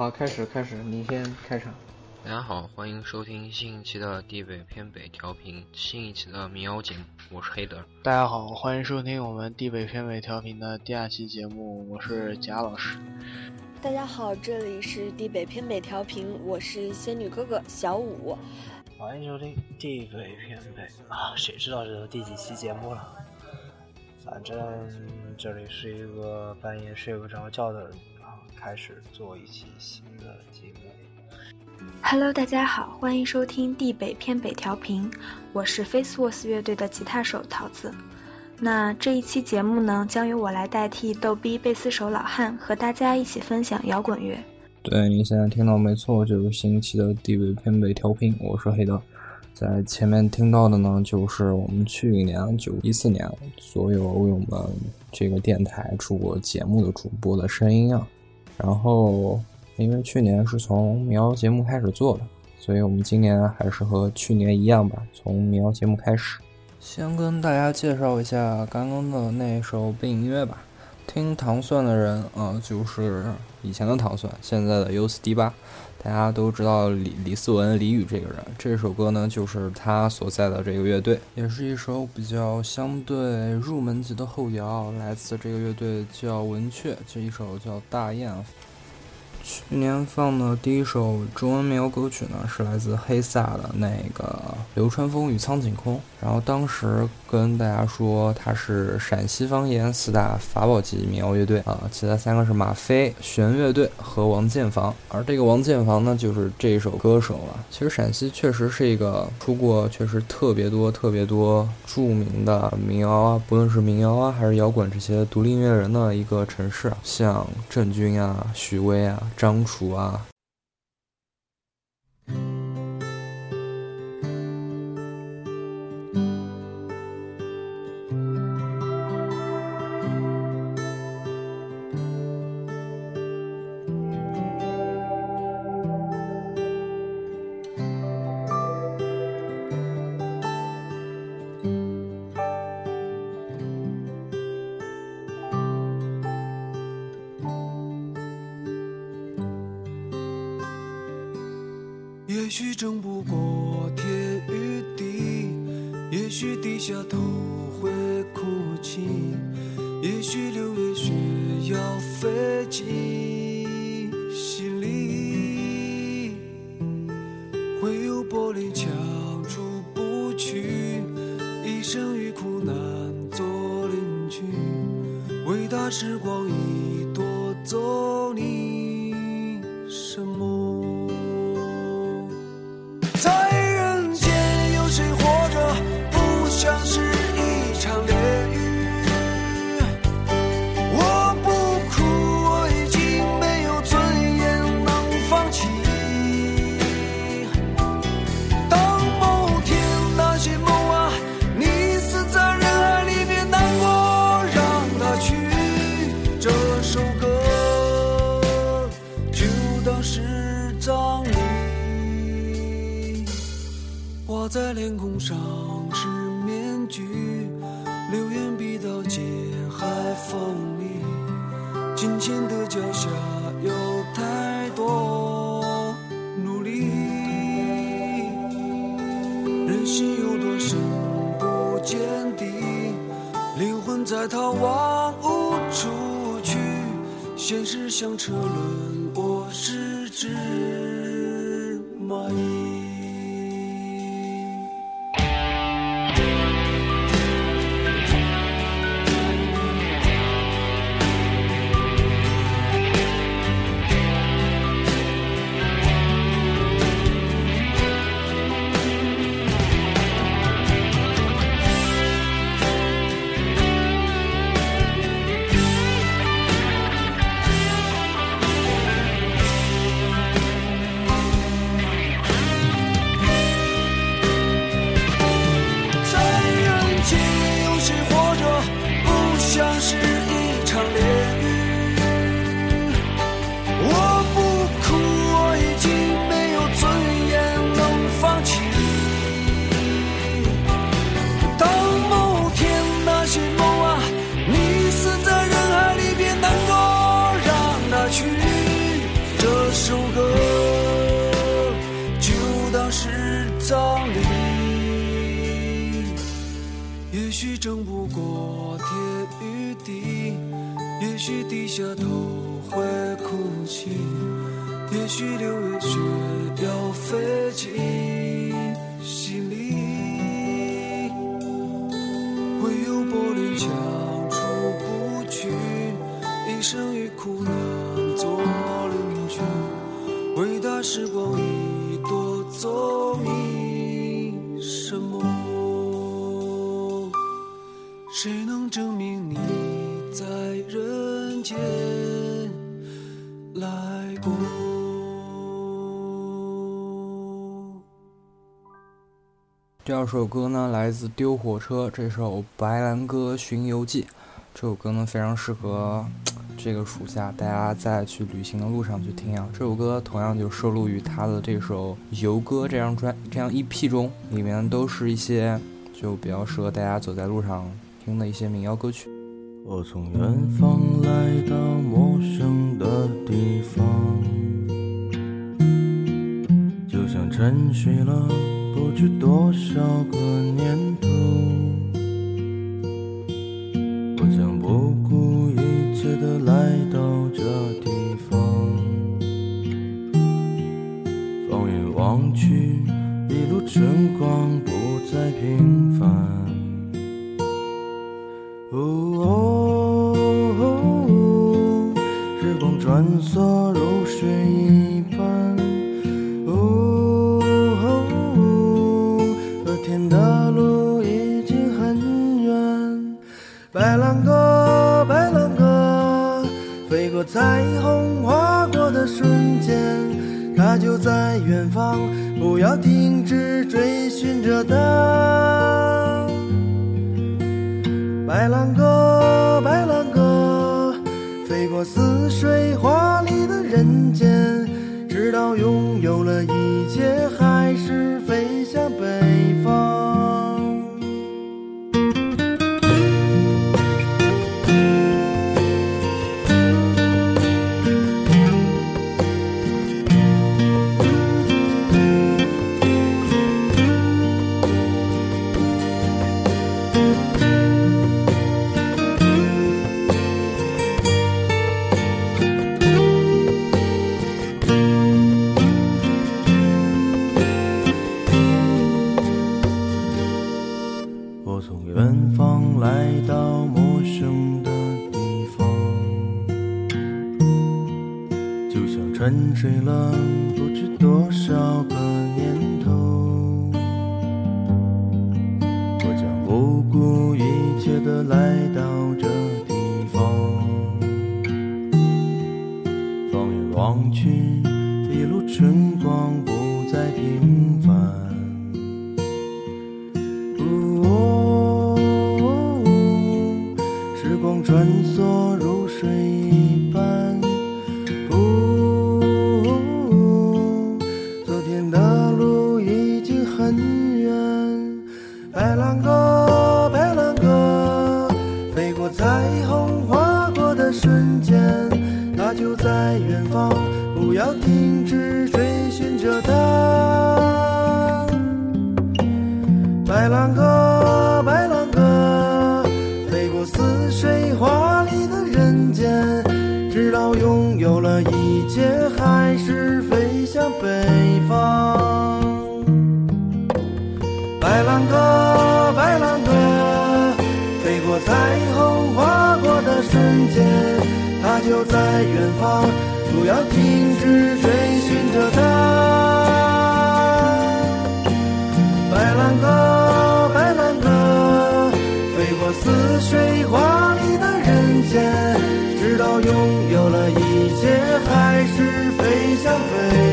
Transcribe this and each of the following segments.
好，开始，开始，你先开场。欢迎收听新一期的地北偏北调频，新一期的民谣节目，我是黑德。大家好，欢迎收听我们地北偏北调频的第二期节目，我是贾老师。大家好，这里是地北偏北调频，我是仙女哥哥小五。欢迎收听地北偏北啊，谁知道这是第几期节目了？反正这里是一个半夜睡不着觉的人啊，开始做一期新的节目。Hello，大家好，欢迎收听地北偏北调频，我是 Faceworks 乐队的吉他手桃子。那这一期节目呢，将由我来代替逗逼贝斯手老汉，和大家一起分享摇滚乐。对，您现在听到没错，就是新一期的地北偏北调频，我是黑德。在前面听到的呢，就是我们去年九一四年所有为我们这个电台出过节目的主播的声音啊。然后，因为去年是从民谣节目开始做的，所以我们今年还是和去年一样吧，从民谣节目开始。先跟大家介绍一下刚刚的那首背景音乐吧。听糖蒜的人、呃，就是以前的糖蒜，现在的 U 四 D 八。大家都知道李李思文李宇这个人，这首歌呢就是他所在的这个乐队，也是一首比较相对入门级的后摇，来自这个乐队叫文雀，这一首叫《大雁》。去年放的第一首中文民谣歌曲呢，是来自黑撒的那个《流川枫与苍井空》。然后当时跟大家说，它是陕西方言四大法宝级民谣乐队啊，其他三个是马飞、弦乐队和王建房。而这个王建房呢，就是这一首歌手了。其实陕西确实是一个出过确实特别多、特别多著名的民谣啊，不论是民谣啊还是摇滚这些独立音乐人的一个城市，像郑钧啊、许巍啊。张楚啊，也许争不过天与地，也许低下头会哭泣，也许六月雪要飞起。像车轮，我是只蚂蚁。争不过天与地，也许低下头会哭泣，也许六月雪要飞进心里，唯有柏林墙出不去，一生与苦难第二首歌呢，来自丢火车，这首《白兰鸽巡游记》。这首歌呢，非常适合这个暑假大家在去旅行的路上去听啊。这首歌同样就收录于他的这首《游歌》这张专这样 EP 中，里面都是一些就比较适合大家走在路上听的一些民谣歌曲。我从远方来到陌生的地方，就像沉睡了不知多少个年彩虹，划过的瞬间，它就在远方，不要停止追寻着它。白兰鸽，白兰鸽，飞过似水华丽的人间，直到拥有了一切，睡了不知多少个年头。我将不顾一切的来到这地方，放眼望去，一路春光不再平凡。哦，时光穿梭如水过彩虹，划过的瞬间，它就在远方，不要停止追寻着它。白兰鸽，白兰鸽，飞过似水华丽的人间，直到拥有了一切，还是飞向北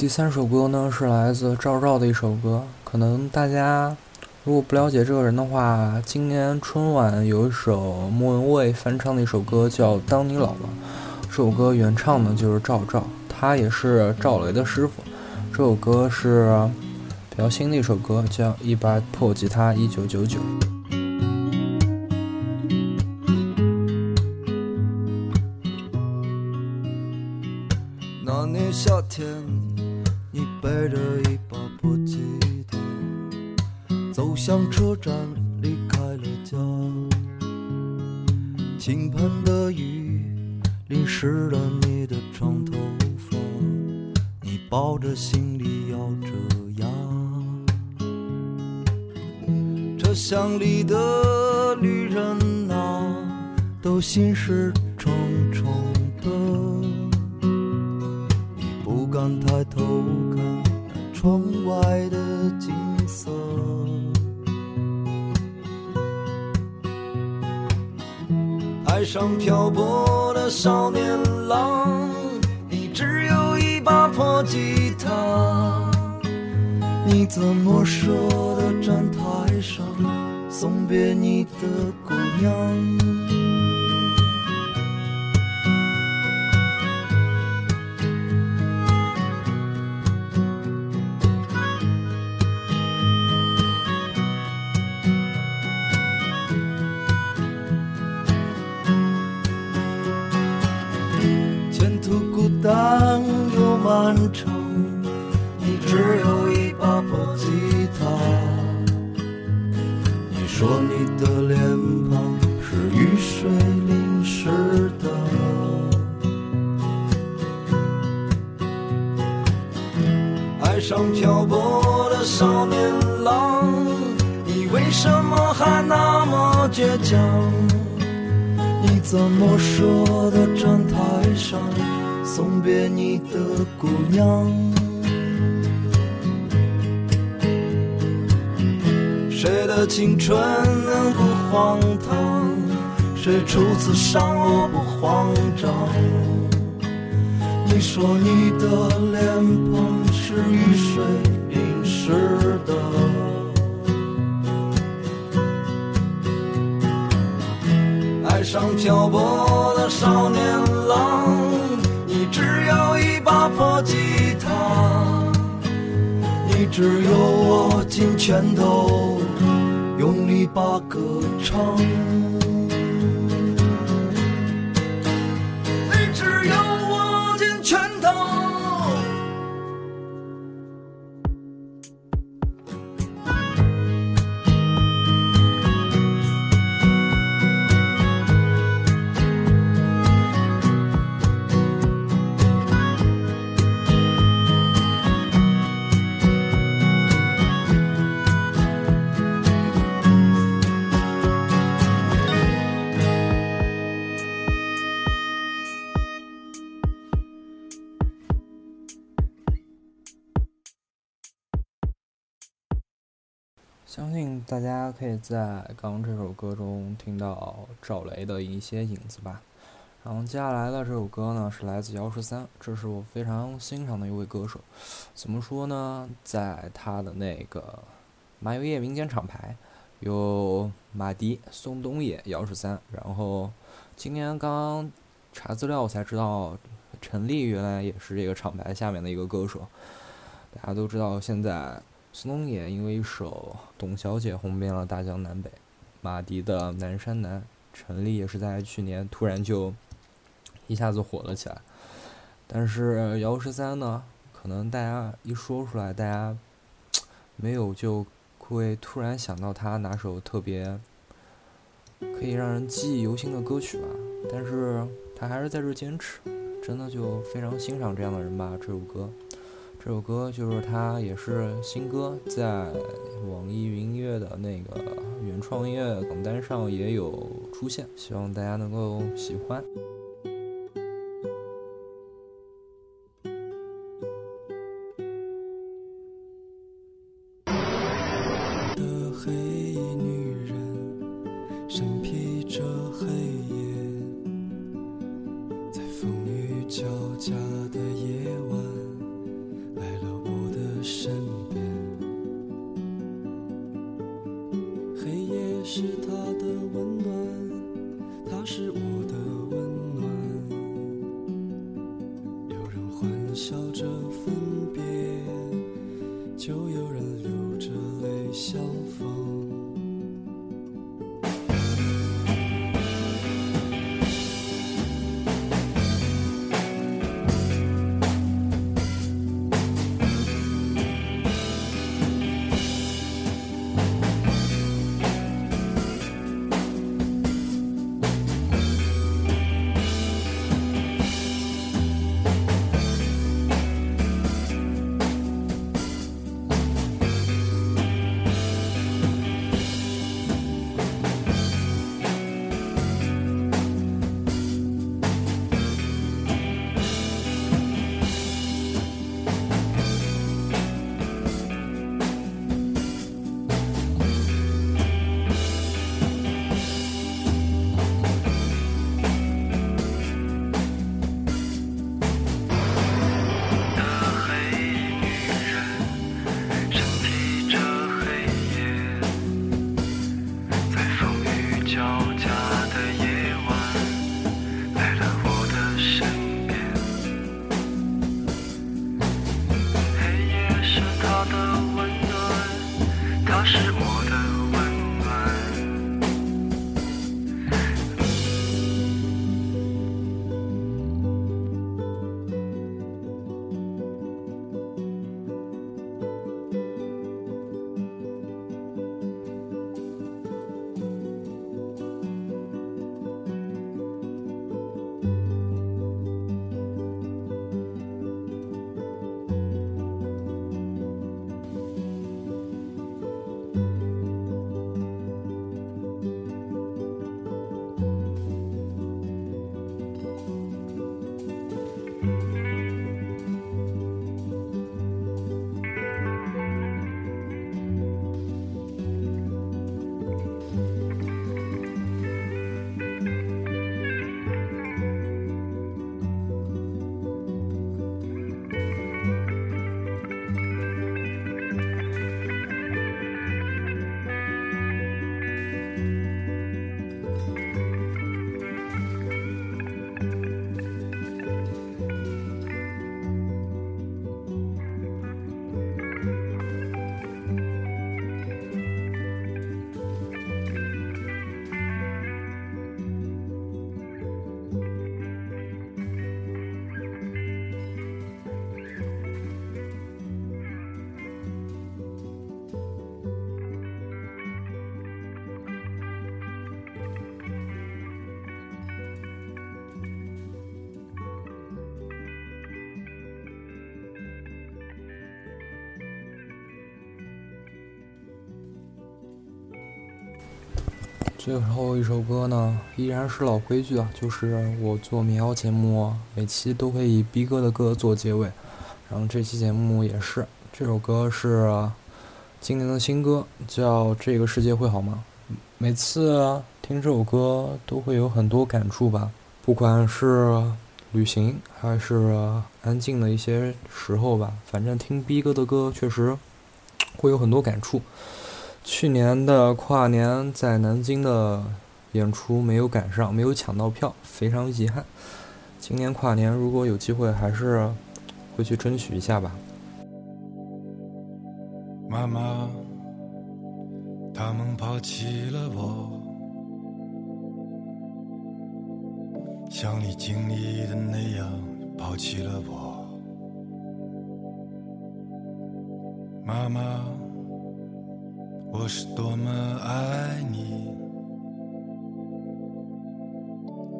第三首歌呢是来自赵照的一首歌，可能大家如果不了解这个人的话，今年春晚有一首莫文蔚翻唱的一首歌叫《当你老了》，这首歌原唱呢就是赵照，他也是赵雷的师傅。这首歌是比较新的一首歌，叫《一把破吉他一九九九》。抱着行李咬着牙。车厢里的旅人啊，都心事重重的。不敢抬头看窗外的景色，爱上漂泊的少年郎，一把破吉他，你怎么舍得站台上送别你的姑娘？么倔强？你怎么舍得站台上送别你的姑娘？谁的青春不荒唐？谁初次上路不慌张？你说你的脸庞是雨水淋湿的。上漂泊的少年郎，你只有一把破吉他，你只有握紧拳头，用力把歌唱。大家可以在刚刚这首歌中听到赵雷的一些影子吧。然后接下来的这首歌呢，是来自姚十三，这是我非常欣赏的一位歌手。怎么说呢？在他的那个麻油叶民间厂牌，有马迪、宋冬野、姚十三。然后今年刚刚查资料，我才知道陈粒原来也是这个厂牌下面的一个歌手。大家都知道，现在孙冬野因为一首《董小姐》红遍了大江南北，马迪的《南山南》，陈粒也是在去年突然就一下子火了起来。但是姚十三呢，可能大家一说出来，大家没有就会突然想到他哪首特别可以让人记忆犹新的歌曲吧。但是他还是在这坚持，真的就非常欣赏这样的人吧。这首歌。这首歌就是他也是新歌，在网易云音乐的那个原创音乐榜单上也有出现，希望大家能够喜欢。最后一首歌呢，依然是老规矩啊，就是我做民谣节目，每期都会以逼哥的歌做结尾，然后这期节目也是。这首歌是今年的新歌，叫《这个世界会好吗》。每次听这首歌都会有很多感触吧，不管是旅行还是安静的一些时候吧，反正听逼哥的歌确实会有很多感触。去年的跨年在南京的演出没有赶上，没有抢到票，非常遗憾。今年跨年如果有机会，还是会去争取一下吧。妈妈，他们抛弃了我，像你经历的那样抛弃了我，妈妈。我是多么爱你，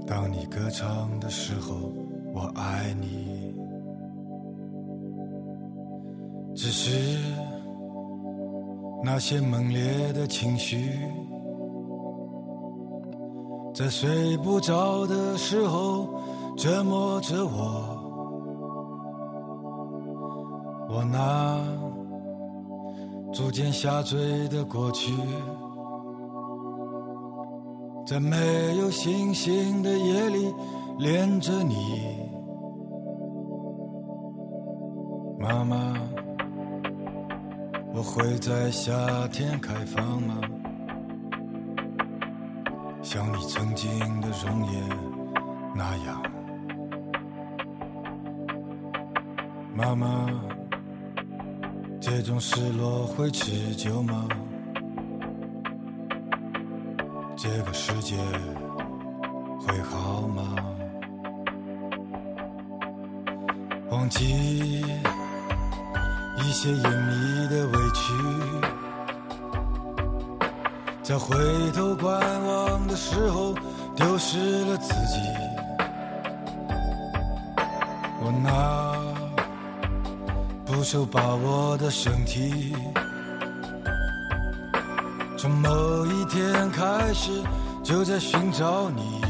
当你歌唱的时候，我爱你。只是那些猛烈的情绪，在睡不着的时候折磨着我。我拿。逐渐下坠的过去，在没有星星的夜里恋着你，妈妈，我会在夏天开放吗？像你曾经的容颜那样，妈妈。这种失落会持久吗？这个世界会好吗？忘记一些隐秘的委屈，在回头观望的时候丢失了自己。我拿。手把我的身体，从某一天开始就在寻找。你。